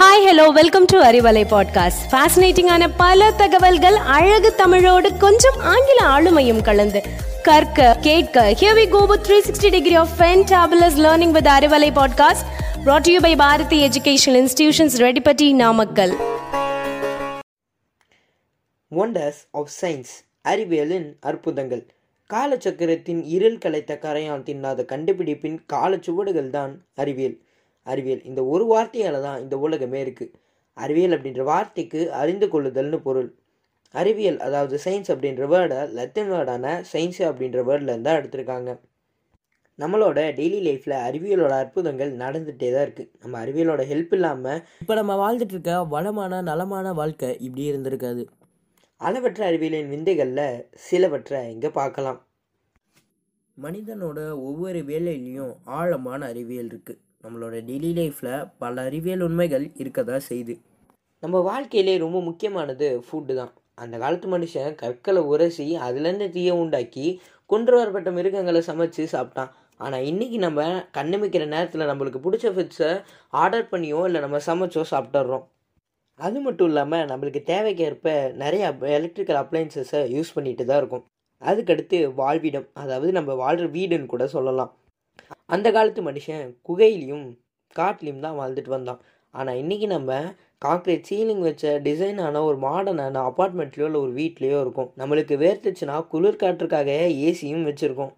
Hi hello welcome to Arivalai podcast ஃபேசினேட்டிங்கான பல தகவல்கள் அழகு தமிழோடு கொஞ்சம் ஆங்கில ஆளுமையும் கலந்து கற்க கேட்க here we go with 360 degree of fantabulous learning with Arivalai podcast brought to you by Bharathi educational institutions Reddipatti Namakkal wonders of science அறிவியலின் அற்புதங்கள் காலச்சக்கரத்தின் இருள் கலைத்த கரையான் தின்னாத கண்டுபிடிப்பின் காலச்சுவடுகள் தான் அறிவியல் அறிவியல். இந்த ஒரு வார்த்தையால் தான் இந்த உலகமே இருக்குது அறிவியல் அப்படின்ற வார்த்தைக்கு அறிந்து கொள்ளுதல்னு பொருள். அறிவியல் அதாவது சயின்ஸ் அப்படின்ற வேர்டை லத்தின் வேர்டான சயின்ஸ் அப்படின்ற வேர்டில் இருந்தால் எடுத்திருக்காங்க. நம்மளோட டெய்லி லைஃப்பில் அறிவியலோட அற்புதங்கள் நடந்துகிட்டே தான் இருக்குது நம்ம அறிவியலோட ஹெல்ப் இல்லாமல் இப்போ நம்ம வாழ்ந்துட்டு இருக்க வளமான நலமான வாழ்க்கை இப்படி இருந்திருக்காது. அளவற்ற அறிவியலின் விந்தைகளில் சிலவற்றை இங்கே பார்க்கலாம். மனிதனோட ஒவ்வொரு வேலையிலையும் ஆழமான அறிவியல் இருக்குது நம்மளோட டெய்லி லைஃப்பில் பல அறிவியல் உண்மைகள் இருக்க தான் செய்யுது. நம்ம வாழ்க்கையிலே ரொம்ப முக்கியமானது ஃபுட்டு தான். அந்த காலத்து மனுஷன் கற்களை உரசி அதுலேருந்து தீயை உண்டாக்கி கொண்டு வரப்பட்ட மிருகங்களை சமைச்சு சாப்பிட்டான். ஆனால் இன்றைக்கி நம்ம கண்ணமிக்கிற நேரத்தில் நம்மளுக்கு பிடிச்ச ஃபுட்ஸை ஆர்டர் பண்ணியோ இல்லை நம்ம சமைச்சோ சாப்பிட்டுறோம். அது மட்டும் இல்லாமல் நம்மளுக்கு தேவைக்கேற்ப நிறைய எலக்ட்ரிக்கல் அப்ளைன்சஸை யூஸ் பண்ணிட்டு தான் இருக்கும். அதுக்கடுத்து வாழ்விடம் அதாவது நம்ம வாழ்கிற வீடுன்னு கூட சொல்லலாம். அந்த காலத்து மனுஷன் குகையிலையும் காட்டிலையும் தான் வாழ்ந்துட்டு வந்தான். ஆனால் இன்றைக்கி நம்ம கான்க்ரீட் சீலிங் வச்ச டிசைனான ஒரு மாடர்னான அப்பார்ட்மெண்ட்லேயோ இல்லை ஒரு வீட்லேயோ இருக்கும். நம்மளுக்கு வேர்த்துச்சுன்னா குளிர் காற்றுக்காக ஏசியும் வச்சுருக்கோம்.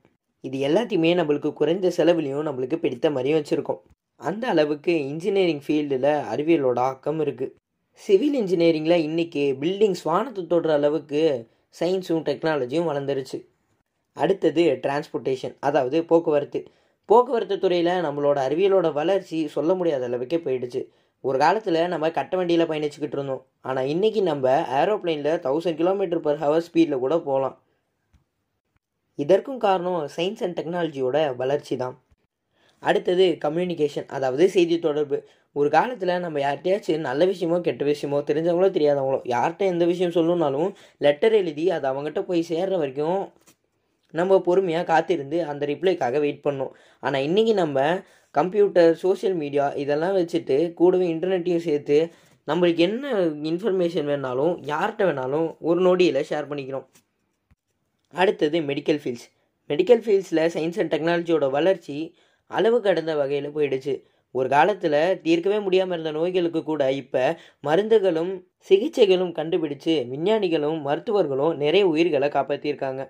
இது எல்லாத்தையுமே நம்மளுக்கு குறைந்த செலவுலையும் நம்மளுக்கு பிடித்த மாதிரியும் வச்சுருக்கோம். அந்த அளவுக்கு இன்ஜினியரிங் ஃபீல்டில் அறிவியலோட ஆக்கம் இருக்குது சிவில் இன்ஜினியரிங்கில் இன்றைக்கி பில்டிங்ஸ் வானத்தை தொடுற அளவுக்கு சயின்ஸும் டெக்னாலஜியும் வளர்ந்துருச்சு. அடுத்தது டிரான்ஸ்போர்ட்டேஷன் அதாவது போக்குவரத்து. போக்குவரத்து துறையில் நம்மளோட அறிவியலோட வளர்ச்சி சொல்ல முடியாத அளவுக்கே போயிடுச்சு. ஒரு காலத்தில் நம்ம கட்ட வண்டியில் பயணிச்சுக்கிட்டு இருந்தோம். ஆனால் இன்றைக்கி நம்ம ஏரோப்ளைனில் தௌசண்ட் கிலோமீட்டர் பர் ஹவர் ஸ்பீடில் கூட போகலாம். இதற்கும் காரணம் சயின்ஸ் அண்ட் டெக்னாலஜியோட வளர்ச்சி தான். அடுத்தது கம்யூனிகேஷன் அதாவது செய்தி தொடர்பு. ஒரு காலத்தில் நம்ம யார்கிட்டயாச்சும் நல்ல விஷயமோ கெட்ட விஷயமோ தெரிஞ்சவங்களோ தெரியாதவங்களோ யார்கிட்ட எந்த விஷயம் சொல்லணும்னாலும் லெட்டர் எழுதி அது அவங்ககிட்ட போய் சேர்ற வரைக்கும் நம்ம பொறுமையாக காத்திருந்து அந்த ரிப்ளைக்காக வெயிட் பண்ணோம் ஆனால் இன்றைக்கி நம்ம கம்ப்யூட்டர் சோஷியல் மீடியா இதெல்லாம் வச்சுட்டு கூடவே இன்டர்நெட்டையும் சேர்த்து நம்மளுக்கு என்ன இன்ஃபர்மேஷன் வேணாலும் யார்கிட்ட வேணாலும் ஒரு நொடியில் ஷேர் பண்ணிக்கிறோம். அடுத்தது மெடிக்கல் ஃபீல்ட்ஸ் மெடிக்கல் ஃபீல்ட்ஸில் சயின்ஸ் அண்ட் டெக்னாலஜியோட வளர்ச்சி அளவு கடந்த வகையில் போயிடுச்சு. ஒரு காலத்தில் தீர்க்கவே முடியாமல் இருந்த நோய்களுக்கு கூட இப்போ மருந்துகளும் சிகிச்சைகளும் கண்டுபிடிச்சு விஞ்ஞானிகளும் மருத்துவர்களும் நிறைய உயிர்களை காப்பாற்றியிருக்காங்க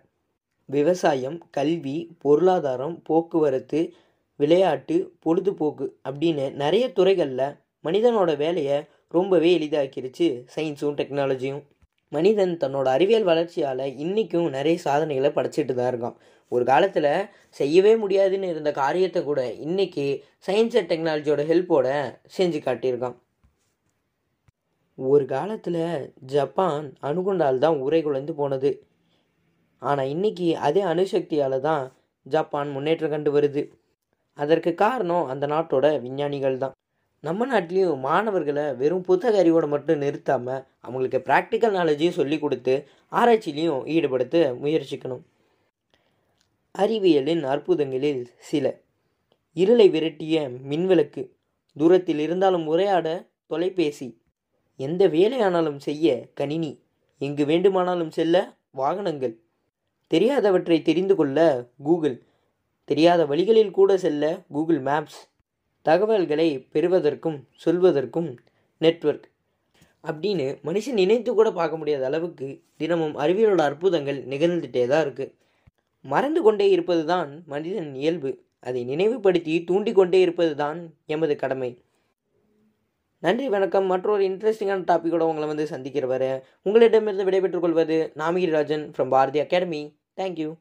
விவசாயம் கல்வி பொருளாதாரம் போக்குவரத்து விளையாட்டு பொழுதுபோக்கு அப்படின்னு நிறைய துறைகளில் மனிதனோட வேலையை ரொம்பவே எளிதாக்கிருச்சு சயின்ஸும் டெக்னாலஜியும் மனிதன் தன்னோட அறிவியல் வளர்ச்சியால் இன்றைக்கும் நிறைய சாதனைகளை படைச்சிட்டு தான் இருக்கான். ஒரு காலத்தில் செய்யவே முடியாதுன்னு இருந்த காரியத்தை கூட இன்றைக்கி சயின்ஸ் அண்ட் டெக்னாலஜியோட ஹெல்ப்போட செஞ்சு காட்டியிருக்கான். ஒரு காலத்தில் ஜப்பான் அணுகுண்டால் தான் உரை குலைந்து போனது. ஆனால் இன்றைக்கி அதே அணுசக்தியால் தான் ஜப்பான் முன்னேற்றம் கண்டு வருது. அதற்கு காரணம் அந்த நாட்டோட விஞ்ஞானிகள் தான் நம்ம நாட்டிலையும் மாணவர்களை வெறும் புத்தக அறிவோடு மட்டும் நிறுத்தாமல் அவங்களுக்கு ப்ராக்டிக்கல் நாலேஜையும் சொல்லி கொடுத்து ஆராய்ச்சியிலையும் ஈடுபடுத்த முயற்சிக்கணும். அறிவியலின் அற்புதங்களில் சில. இருளை விரட்டிய மின்விளக்கு தூரத்தில் இருந்தாலும் உரையாட தொலைபேசி எந்த வேலையானாலும் செய்ய கணினி எங்கு வேண்டுமானாலும் செல்ல வாகனங்கள் தெரியாதவற்றை தெரிந்து கொள்ள கூகுள். தெரியாத வழிகளில் கூட செல்ல கூகுள் மேப்ஸ். தகவல்களை பெறுவதற்கும் சொல்வதற்கும் நெட்வொர்க். அப்படின்னு மனுஷன் நினைத்து கூட பார்க்க முடியாத அளவுக்கு தினமும் அறிவியலோட அற்புதங்கள் நிகழ்ந்துட்டே தான் இருக்குது மறந்து கொண்டே இருப்பது தான் மனிதன் இயல்பு. அதை நினைவுபடுத்தி தூண்டிக்கொண்டே இருப்பது தான் எமது கடமை. நன்றி வணக்கம். மற்றொரு இன்ட்ரெஸ்டிங்கான டாப்பிக்கோட உங்களை வந்து சந்திக்கிற வர உங்களிடமிருந்து விடைபெற்றுக் கொள்வது Namagirirajan from Bharathi academy. Thank you.